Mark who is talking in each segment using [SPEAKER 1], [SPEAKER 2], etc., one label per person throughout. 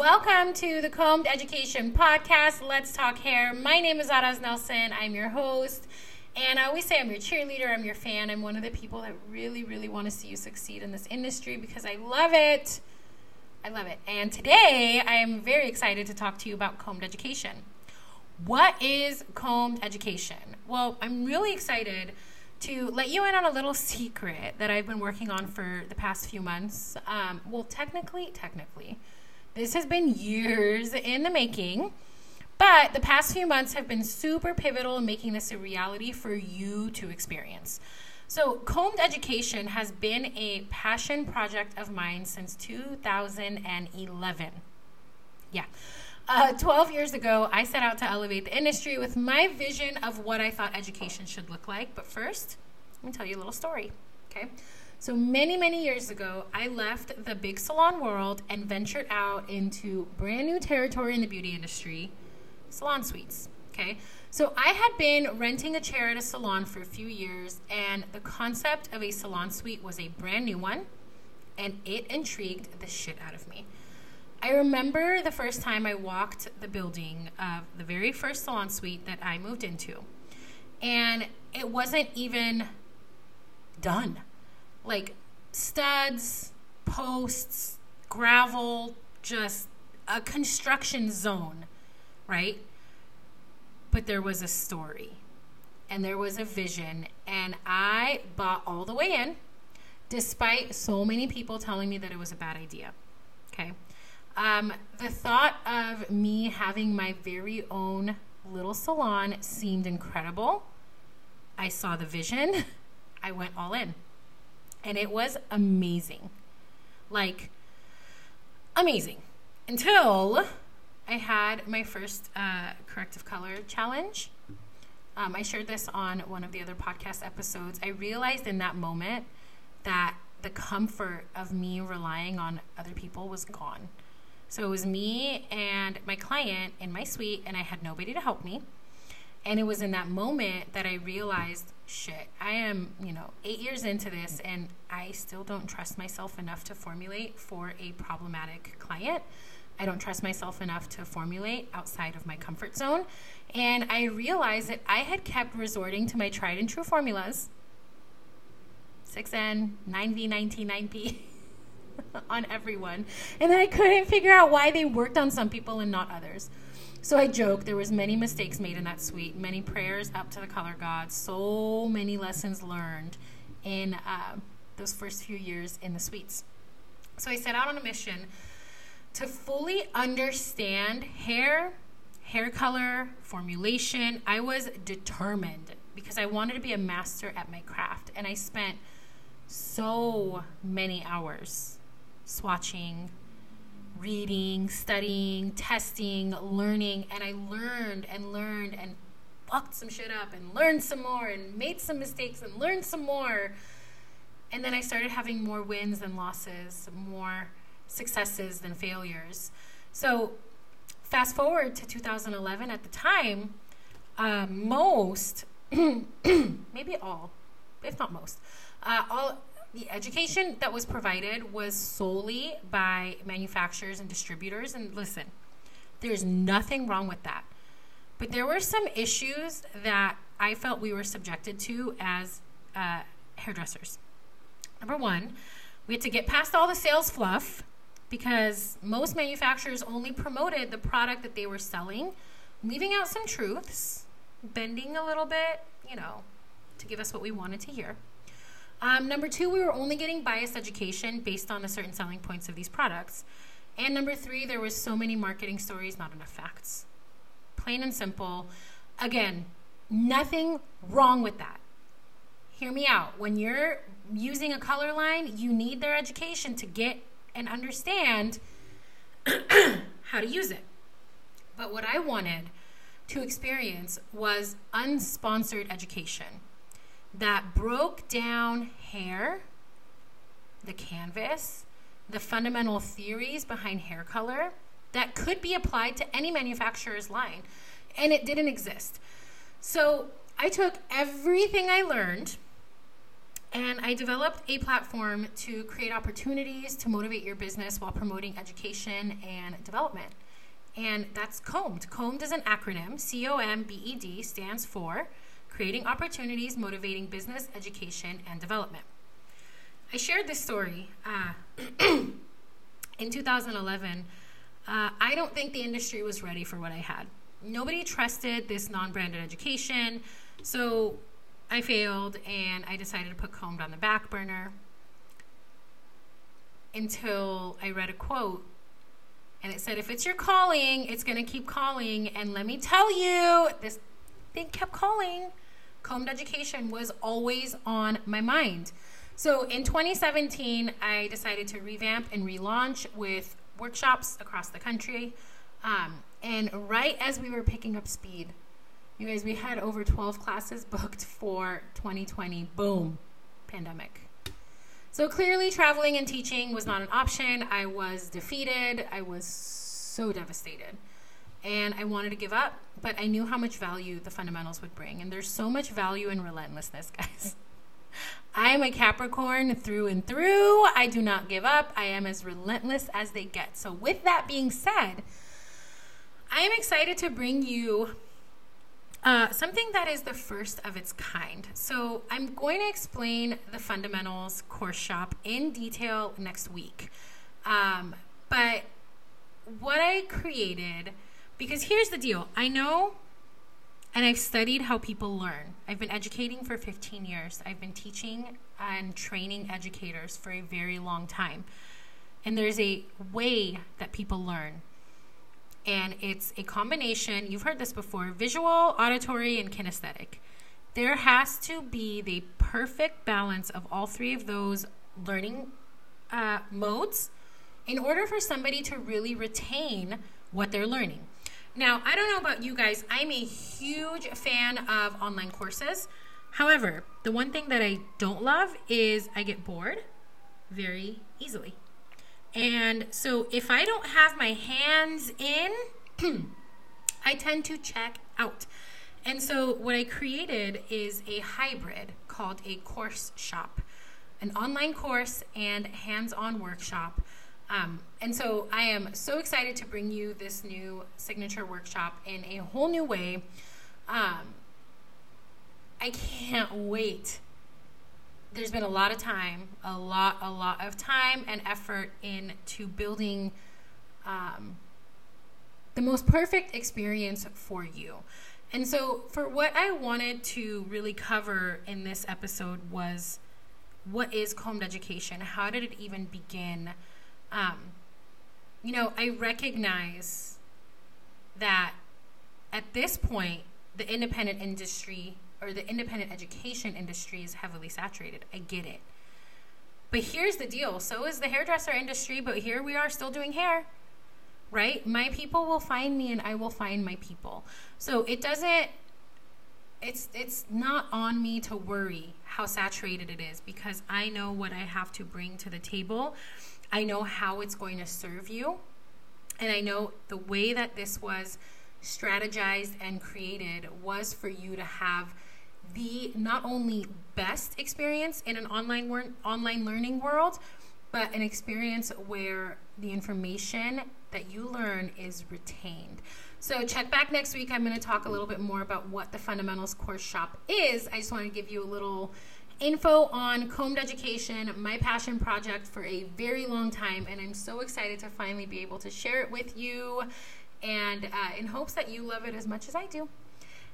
[SPEAKER 1] Welcome to the Combed Education Podcast. Let's talk hair. My name is Araz Nelson. I'm your host. And I always say I'm your cheerleader, I'm your fan. I'm one of the people that really, really want to see you succeed in this industry because I love it. I love it. And today I am very excited to talk to you about combed education. What is combed education? Well, I'm really excited to let you in on a little secret that I've been working on for the past few months. Um, well, technically, technically, this has been years in the making. But the past few months have been super pivotal in making this a reality for you to experience. So, Combed Education has been a passion project of mine since 2011. Yeah. Uh, 12 years ago, I set out to elevate the industry with my vision of what I thought education should look like. But first, let me tell you a little story. Okay. So, many, many years ago, I left the big salon world and ventured out into brand new territory in the beauty industry salon suites. Okay. So I had been renting a chair at a salon for a few years, and the concept of a salon suite was a brand new one, and it intrigued the shit out of me. I remember the first time I walked the building of the very first salon suite that I moved into, and it wasn't even done. Like studs, posts, gravel, just a construction zone, right? but there was a story and there was a vision and I bought all the way in despite so many people telling me that it was a bad idea. Okay. Um, the thought of me having my very own little salon seemed incredible. I saw the vision. I went all in. And it was amazing. Like, amazing. Until I had my first uh, corrective color challenge. Um, I shared this on one of the other podcast episodes. I realized in that moment that the comfort of me relying on other people was gone. So it was me and my client in my suite, and I had nobody to help me. And it was in that moment that I realized shit, I am, you know, eight years into this, and I still don't trust myself enough to formulate for a problematic client. I don't trust myself enough to formulate outside of my comfort zone. And I realized that I had kept resorting to my tried and true formulas 6N, 9V, 19, 9P on everyone. And then I couldn't figure out why they worked on some people and not others. So I joke there was many mistakes made in that suite, many prayers up to the color gods, so many lessons learned in uh, those first few years in the suites. So I set out on a mission to fully understand hair, hair color, formulation, I was determined because I wanted to be a master at my craft. And I spent so many hours swatching, reading, studying, testing, learning. And I learned and learned and fucked some shit up and learned some more and made some mistakes and learned some more. And then I started having more wins than losses, more successes than failures. So, fast forward to 2011, at the time, uh, most, maybe all, if not most, uh, all the education that was provided was solely by manufacturers and distributors. And listen, there's nothing wrong with that. But there were some issues that I felt we were subjected to as uh, hairdressers. Number one, we had to get past all the sales fluff because most manufacturers only promoted the product that they were selling, leaving out some truths, bending a little bit, you know, to give us what we wanted to hear. Um, number two, we were only getting biased education based on the certain selling points of these products. And number three, there was so many marketing stories, not enough facts. Plain and simple. Again, nothing wrong with that. Hear me out. When you're using a color line, you need their education to get and understand how to use it. But what I wanted to experience was unsponsored education that broke down hair, the canvas, the fundamental theories behind hair color that could be applied to any manufacturer's line. And it didn't exist. So I took everything I learned And I developed a platform to create opportunities to motivate your business while promoting education and development. And that's COMBED. COMBED is an acronym. C O M B E D stands for Creating Opportunities, Motivating Business, Education, and Development. I shared this story uh, in 2011. Uh, I don't think the industry was ready for what I had. Nobody trusted this non branded education. So I failed and I decided to put Combed on the back burner until I read a quote and it said, if it's your calling, it's going to keep calling. And let me tell you, this thing kept calling. Combed education was always on my mind. So in 2017, I decided to revamp and relaunch with workshops across the country. Um, and right as we were picking up speed, you guys, we had over 12 classes booked for 2020. Boom, pandemic. So clearly, traveling and teaching was not an option. I was defeated. I was so devastated. And I wanted to give up, but I knew how much value the fundamentals would bring. And there's so much value in relentlessness, guys. I am a Capricorn through and through. I do not give up. I am as relentless as they get. So, with that being said, I am excited to bring you uh, something that is the first of its kind. So, I'm going to explain the fundamentals course shop in detail next week. Um, but what I created, because here's the deal I know and I've studied how people learn. I've been educating for 15 years, I've been teaching and training educators for a very long time. And there's a way that people learn and it's a combination, you've heard this before visual, auditory, and kinesthetic. There has to be the perfect balance of all three of those learning uh, modes in order for somebody to really retain what they're learning. Now, I don't know about you guys, I'm a huge fan of online courses. However, the one thing that I don't love is I get bored very easily. And so if I don't have my hands in, I tend to check out. And so what I created is a hybrid called a course shop, an online course and hands-on workshop. Um, and so I am so excited to bring you this new signature workshop in a whole new way. Um, I can't wait there's been a lot of time, a lot, a lot of time and effort into building um, the most perfect experience for you. And so, for what I wanted to really cover in this episode was what is combed education? How did it even begin? Um, you know, I recognize that at this point, the independent industry or the independent education industry is heavily saturated. I get it. But here's the deal so is the hairdresser industry, but here we are still doing hair, right? My people will find me and I will find my people. So it doesn't. It's it's not on me to worry how saturated it is because I know what I have to bring to the table. I know how it's going to serve you. And I know the way that this was strategized and created was for you to have the not only best experience in an online wor- online learning world, but an experience where the information that you learn is retained. So check back next week. I'm going to talk a little bit more about what the fundamentals course shop is. I just want to give you a little info on combed education, my passion project for a very long time, and I'm so excited to finally be able to share it with you, and uh, in hopes that you love it as much as I do.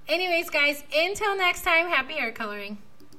[SPEAKER 1] Anyways, guys, until next time, happy hair coloring.